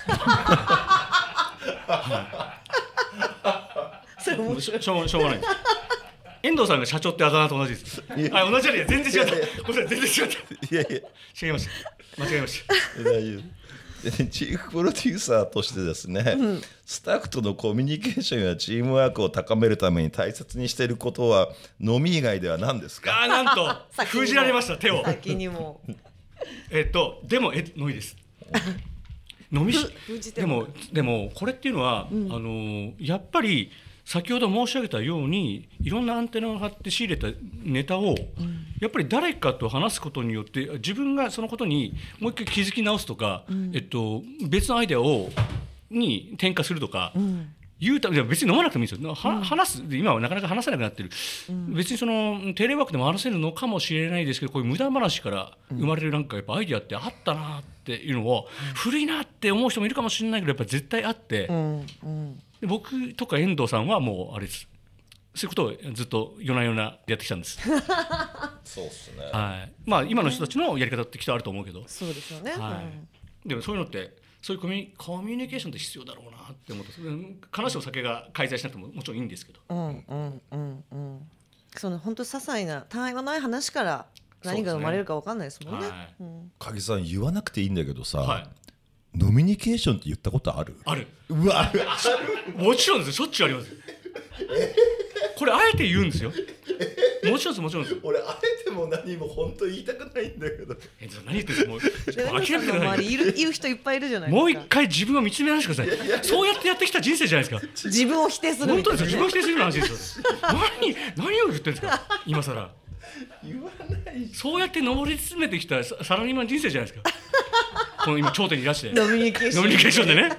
それ面白いしょうしょうがないです。遠藤さんが社長ってあだ名と同じです。あ同じじゃない全然違った。ごめんなさい全然違った。いやいや違いました。間違えました。大丈夫。で [laughs] チーフプロデューサーとしてですね、スタッフとのコミュニケーションやチームワークを高めるために大切にしていることは飲み以外では何ですか？あーなんと封じられました手を。先にも。えっとでもえのみです。[laughs] 飲みし封じても。でもでもこれっていうのは、あのやっぱり先ほど申し上げたようにいろんなアンテナを張って仕入れたネタを、やっぱり誰かと話すことによって自分がそのことにもう一回気づき直すとか、えっと、別のアイデアをに転化するとか。言うため別に飲まなくてもいいんですよ、は話す今はなかなか話せなくなってる、別にそのテレワークでも話せるのかもしれないですけどこういう無駄話から生まれるなんかやっぱアイデアってあったなっていうのを、古いなって思う人もいるかもしれないけどやっぱ絶対あって、うん。うんで僕とか遠藤さんはもうあれです。そういうことをずっと夜な夜なやってきたんです、[laughs] そうですね。はい。まあ、今の人たちのやり方ってきっとあると思うけど、そうですよね、はい。でもそういうのってそういうコミュニコミュニケーションって必要だろうなって思ってうん必ずしも酒が介在しなくてももちろんいいんですけど。うんうんうんうん。うんその本当些細なたわいもない話から何が生まれるかわかんないですもんね。はい。うん鍵さん言わなくていいんだけどさ、はいノミニケーションって言ったことある？ある。うわもちろんですしょっちゅうありますこれあえて言うんですよ。もちろんですもちろんです俺あえても何も本当言いたくないんだけど。え何言ってるんですか？もうで諦めてくださいの周りいるいる人いっぱいいるじゃないですか。もう一回自分を見つめ直してください。そうやってやってきた人生じゃないですか。自分を否定する本当ですよ。自分を、否定する話ですよ。何何を言ってるんですか？今更言わないそうやって上り詰めてきたササラリーマン人生じゃないですか。[laughs] この今頂点にいらして。ノミニケーション。ノミニケーションでね。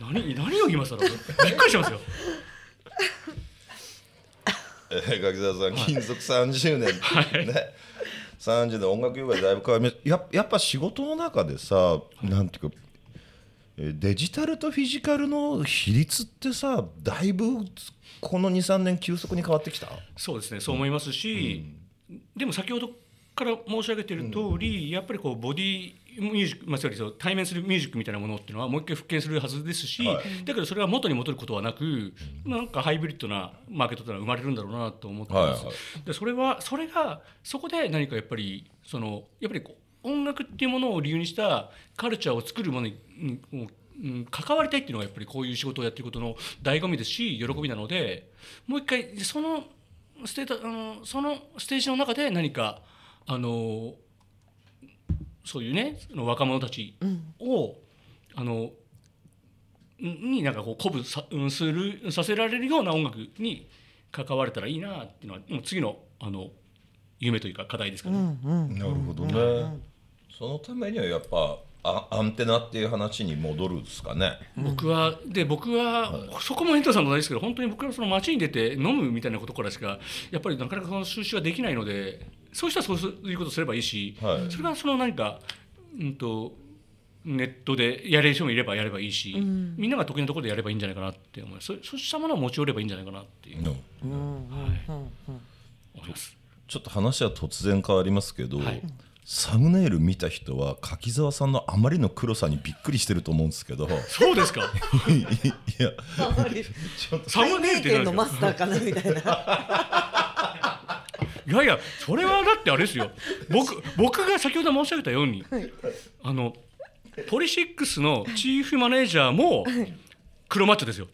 何何を今更びっくりしますよ。えー柿澤さん勤続30年、ね。30年音楽業界だいぶ変わりました。ややっぱ仕事の中でさ、なんていうかえーデジタルとフィジカルの比率ってさだいぶこの23年急速に変わってきた？そうですねそう思いますし、でも先ほどから申し上げている通り、やっぱりこうボディミュージック、まあ、つまりそう対面するミュージックみたいなものっていうのはもう一回復権するはずですし、はい。だけどそれは元に戻ることはなく、なんかハイブリッドなマーケットっていうのは生まれるんだろうなと思ってます。はいはでそれはそれがそこで何かやっぱりそのやっぱりこう音楽っていうものを理由にしたカルチャーを作るものに、うんうん関わりたいっていうのがやっぱりこういう仕事をやっていくことの醍醐味ですし喜びなのでもう一回そのステータあのそのステージの中で何かあのそういうねその若者たちを、あのんになんかこう鼓舞さうんするさせられるような音楽に関われたらいいなっていうのはもう次のあの夢というか課題ですかね。なるほどね、そのためにはやっぱあアンテナっていう話に戻るんですかね。僕はで僕は、そこも遠藤さんと同じですけど本当に僕はその街に出て飲むみたいなことからしかやっぱりなかなかその収集はできないのでそういう人はそういうことすればいいし、はい。それがその何か、うん、とネットでやれる人もいればやればいいし、みんなが得意なところでやればいいんじゃないかなって思います。そそうしたものを持ち寄ればいいんじゃないかなっていう、うん。思います。ちょっと話は突然変わりますけど、はいサムネイル見た人は柿澤さんのあまりの黒さにびっくりしてると思うんですけど。そうですか？いや。[laughs] サムネイルって何のですか？マスターかなみたいな。いやいやそれはだってあれですよ。僕僕が先ほど申し上げたように、あのポリシックスのチーフマネージャーも黒マッチョですよ。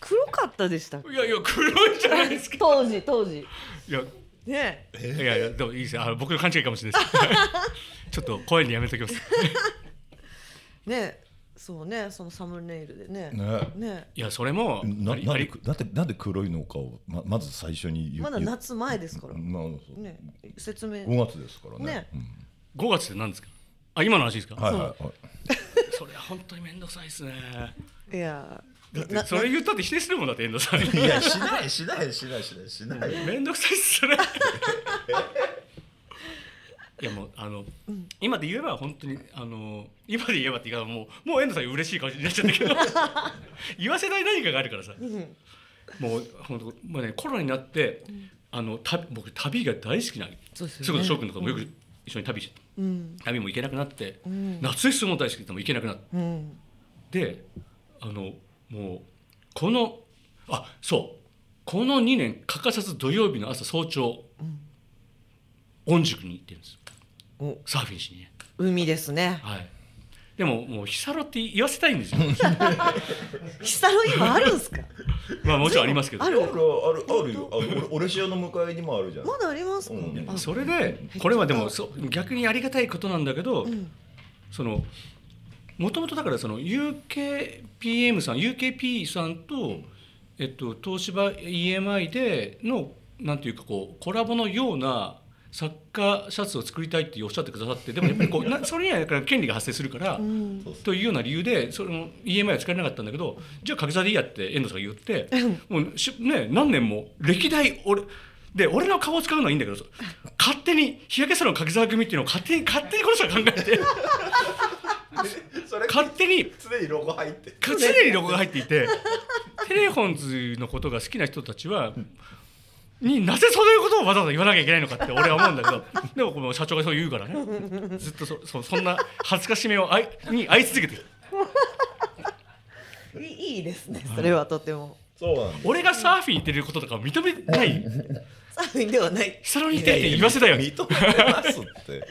黒かったでした。いやいや黒いじゃないですか。当時当時。いやね。いやいやでもいいですよあの僕の勘違いかもしれないです [laughs] ちょっと怖いんでやめときます [laughs] ね。そうねそのサムネイルでね。ねね。いやそれもななんでありなんでなんで黒いのかをままず最初に言うまだ夏前ですから。まあそうね説明。5月ですからねねうん5月って何ですか？あ今の話ですか、はいはいはい [laughs] それは本当に面倒くさいですねいや。だってなそれ言ったって否定するもんだって遠藤さん。いやしないしないしないしないしない。面倒くさいっすね。[laughs] いやもうあの、今で言えば本当にあの今で言えばっていうかもうもう遠藤さん嬉しい顔になっちゃったけど。[laughs] 言わせない何かがあるからさ、もう本当もうねコロナになって、あの旅僕旅が大好きなそうですよね。翔くんとかもよく一緒に旅してた、うん。旅も行けなくなって、ん。夏フェスも大好きでも行けなくなって。うん。であのもうこのあそう。この2年欠かさず土曜日の朝早朝、御宿に行ってるんです。お。サーフィンしにね。海ですね。はい。でももうヒサロって言わせたいんですよ。[laughs] ヒサロ今あるんすか？[laughs] まあもちろんありますけど。あるあるあるあるよ。あの俺俺シアの向かいにもあるじゃん。まだありますか？うん。あそれでこれはでもそう逆にありがたいことなんだけど、ん。そのもともとだからその UKPM さん UKP さんと、えっと、東芝 EMI でのなんていうかこうコラボのようなサッカーシャツを作りたいっておっしゃってくださってでもやっぱりこう [laughs] なそれにはだから権利が発生するから、というような理由でその EMI は使えなかったんだけどじゃあ掛け算でいいやって遠藤さんが言ってもうし、ね、何年も歴代俺で俺の顔を使うのはいいんだけど勝手に日焼けサロン柿沢組っていうのを勝手に勝手にこの人が考えて [laughs] 勝手に常にロゴ入って。常にロゴが入っていてテレフォンズのことが好きな人たちはになぜそういうことをわざわざ言わなきゃいけないのかって俺は思うんだけどでもこの社長がそう言うからね。ずっとそそそんな恥ずかしめをあいに会い続けて。るいいいいですね。それはとても。そうなんだ俺がサーフィン行ってることとかを認めない。サーフィンではない。ヒサロに行ってって言わせたよ。認めてますって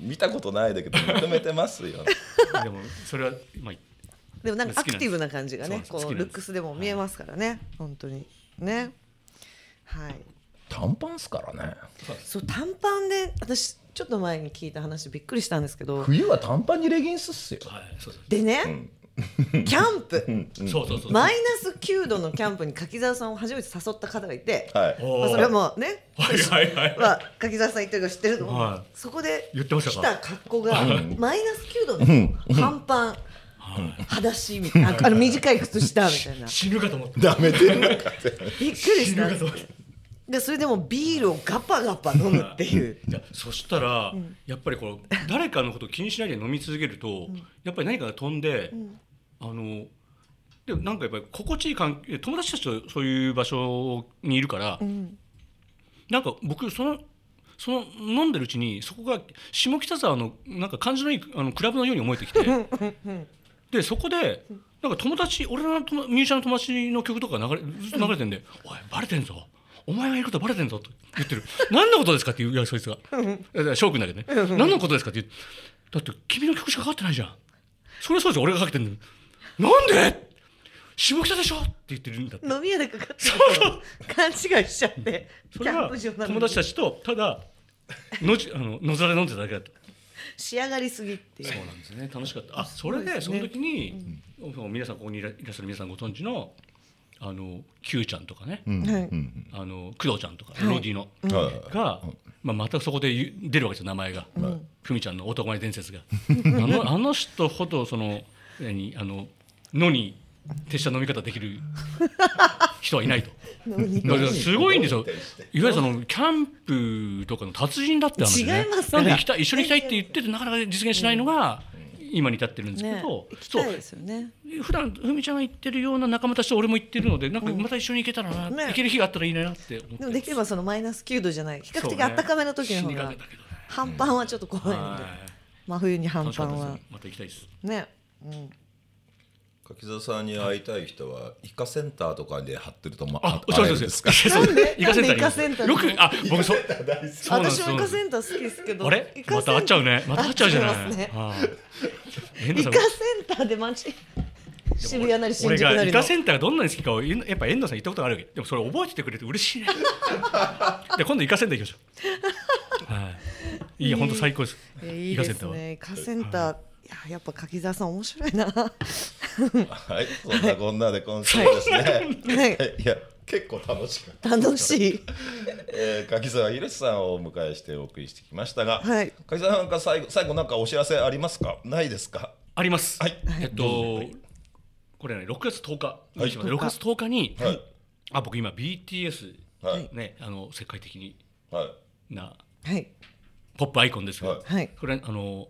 見たことないだけど認めてますよ [laughs] でもそれはまあでもなんかアクティブな感じがね、こうそうなんです好きなんです。ルックスでも見えますからね、本当に。ね。はい。短パンっすからね。そう短パンで私ちょっと前に聞いた話びっくりしたんですけど、冬は短パンにレギンスっすよ。はいそうそうでね、[laughs] キャンプ、そうそうそうマイナス9度のキャンプに柿澤さんを初めて誘った方がいて、はい。まあ、それはもうね、はいはいはい。まあ、柿澤さん言ってるから知ってると思う、はい。そこで言ってましたか？来た格好がマイナス9度の半パン、裸足みたいなあの短い靴下みたいな。死ぬかと思った。ダメ出るのかって。びっくりしたでそれでもビールをガパガパ飲むっていう。そしたら、やっぱりこの誰かのことを気にしないで飲み続けると、やっぱり何かが飛んで、あのでもなんかやっぱり心地いい関係友達たちとそういう場所にいるから、なんか僕そのその飲んでるうちにそこが下北沢のなんか感じのいいあのクラブのように思えてきてでそこでなんか友達俺の友ミュージシャンの友達の曲とか流れずっと流れてんで「おいバレてんぞお前がいることバレてんぞ」と言ってる「何のことですか?」って言ういやそいつが。翔くんだけどね「何のことですか?」って言う。だって君の曲しかかかってないじゃん。それはそうですよ。俺がかけてんの。になんで？下北でしょって言ってるんだって。飲み屋でかかって勘違いしちゃって。キそれはャンプ場なのに友達たちとただのじあの野皿で飲んでただけだった。仕上がりすぎっていう。そうなんですね。楽しかった。あそれでその時に、皆さんここにいらいらっしゃる皆さんご存知のあの Q ちゃんとかね、うん。あの工藤ちゃんとか、はい。ロディのが、まあ、またそこで出るわけですよ名前が、ふみちゃんの男前伝説が。あの [laughs] あの人ほどその何あの野に徹した飲み方できる人はいないと。[laughs] すごいんですよ。いわゆるそのキャンプとかの達人だって話ね。違いますなんで行きたい一緒に行きたいって言っててなかなか実現しないのが今に至ってるんですけねど、行きそうですよね。普段ふみちゃんが行ってるような仲間たちと俺も行ってるのでなんかまた一緒に行けたらな、ね。行ける日があったらいいなって思ってでもできればそのマイナス9度じゃない。比較的あったかめの時の方が半パンはちょっと怖いのではい真冬に半楽しかパンはまた行きたいです。ね。うん柿澤さんに会いたい人はイカセンターとかで貼ってるとまあ、会そうでえるんです。すか？そうなんで？イカセンターセンターに？よくあ僕そそう私もイカセンター好きですけど。あれ？また会っちゃうね。また会っちゃうじゃない。ねはい遠藤さんイカセンターで待ち渋谷なり新俺宿なりの。がイカセンターがどんなに好きかをやっぱ遠藤さん行ったことあるわけ。でもそれ覚えててくれて嬉しいね。[laughs] で今度イカセンター行きましょう。はい。いや本当最高です。いやいいですイカセンターは。ねイカセンター。いややっぱ柿澤さん面白いな。ははいそんなこんなで今週はですね。い。い。や結構楽しかった。楽しい。えー、柿澤宏さんをお迎えしてお送りしてきましたが、はい。柿澤さんが最後最後なんかお知らせありますか？ないですか？あります、はい。えっとこれね6月10日、はい。6月10日に、はい。あ僕今 BTS はい。ねあの世界的にはい。なはい。ポップアイコンですが、はい。はい。これあの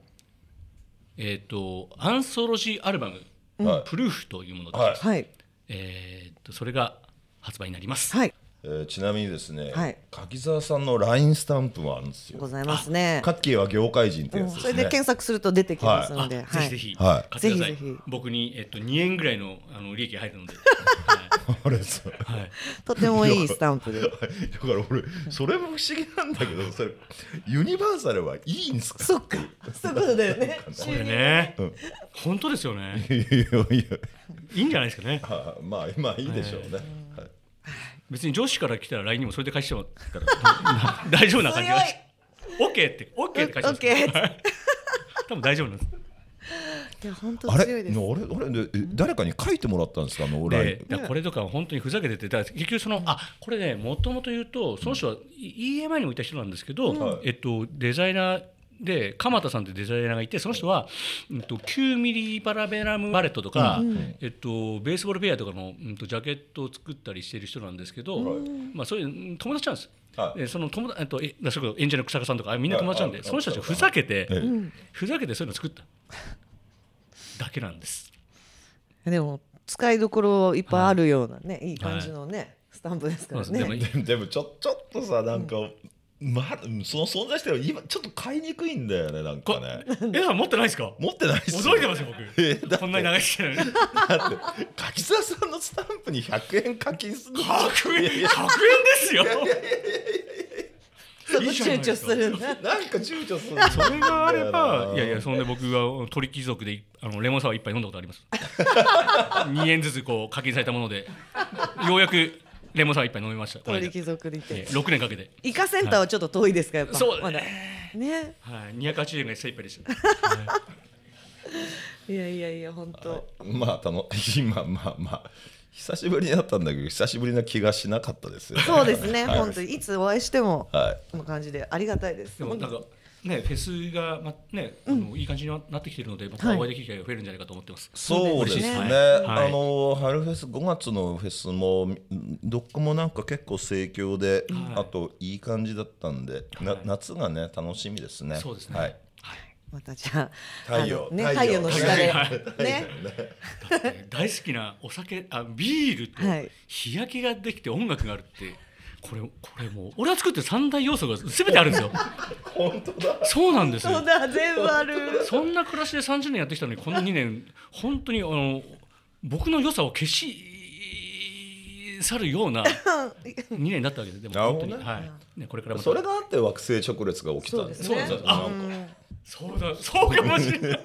えっ、とアンソロジーアルバムはい「プルーフ」というもので、はいはい。えー、とそれが発売になります。はいえーちなみにですね、はい。柿澤さんの LINE スタンプもあるんですよ。ございますね。カッキーは業界人ってうんそれやつですね、で検索すると出てきますのあで、ぜひぜひはい。買ってください。ぜひぜひ。僕にえっと2円ぐらいのあの利益が入るので、[laughs] あれそうはいはい、とてもいいスタンプで。[laughs] だから俺それも不思議なんだけどそれユニバーサルはいいんですか？そっか。そういうことだよね。これね、うん。本当ですよね。いやいや。いいんじゃないですかね。あまあまあいいでしょうね、はい別に上司から来たら LINE にもそれで返してもらうから。[laughs] 大丈夫な感じが。し OK って OK って返してます。OK [laughs] 多分大丈夫なんです。いや本当あれ？強いです。俺俺でえ誰かに書いてもらったんですか？あのらこれとかは本当にふざけてて。だ結局そのあこれねもともと言うとその人は EMI にもいた人なんですけど、はいえっと、デザイナーで鎌田さんってデザイナーがいてその人は、うん、と9ミリパラベラムバレットとか、えっと、ベースボールペアとかの、うん、とジャケットを作ったりしている人なんですけど、まあ、そういううん友達なんです。はい。でその友達えっとえだから演者の草加さんとかあみんな友達なんで、はい。その人たちがふざけて、ええ。ふざけてそういうの作った。だけなんです。でも使いどころいっぱいあるようなね、い、い感じのね、スタンプですからね。ででもちょちょっとさなんか、まその存在してる今ちょっと買いにくいんだよねなんこかね。えさん持ってないですか？持ってないっす驚いてますよ僕。[laughs] こんなに長いしてるだって柿澤さんのスタンプに100円課金するの100円100円ですよ？いいじゃない躊ですか。躇するんだ。なんか躊躇する。それがあればいやいやそんで僕は鳥貴族であのレモンサワー一杯飲んだことあります。2円ずつこう課金されたもので。ようやくレモンサワー一杯飲みました鳥貴族でいて。6年かけてイカセンターはちょっと遠いですかやっぱ。そうまだ。ね。はい280円が精一杯でしたいやいやいや本当。まあたの今まあまあ久しぶりに会ったんだけど久しぶりな気がしなかったですよねそうですね。はい本当にいつお会いしてもはいこの感じでありがたいです。でもなんかねフェスがまねあのいい感じになってきてるのでまたお会いできる機会が増えるんじゃないかと思ってます。そうですね。あの春フェス5月のフェスもんどこもなんか結構盛況で、はい。あといい感じだったんで、なはい。夏がね楽しみですね。そうですね。はい。またじゃあ太陽。ね太陽。太陽の下ではい。ね。[laughs] ね大好きなお酒あビールとはい。日焼けができて音楽があるってこれこれもう俺は作ってる三大要素が全てあるんですよ。[laughs] 本当だ。そうなんです。よ全部ある。そんな暮らしで30年やってきたのにこの2年本当にあの僕の良さを消し去るような [laughs] 2年だったわけです。でも本当に、はい。ね、これからまた。それがあって惑星直列が起きたんですそうですね。そうなん。かうんそうだ。そうかもしれない。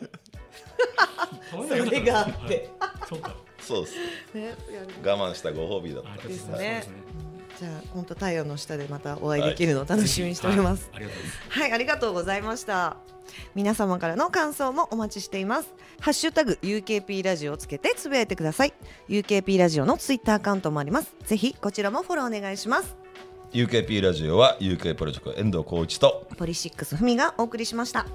それがあって。はいそうか。そうです。ね我慢したご褒美だった。です。そうね。ですねじゃあ本当太陽の下でまたお会いできるのを楽しみにしております。ありがとうござい。はい、ありがとうございました。皆様からの感想もお待ちしています。ハッシュタグ UKP ラジオをつけてつぶやいてください。UKP ラジオのツイッターアカウントもあります。ぜひこちらもフォローお願いします。UKP ラジオは UK プロジェクト遠藤浩一とポリシックスふみがお送りしました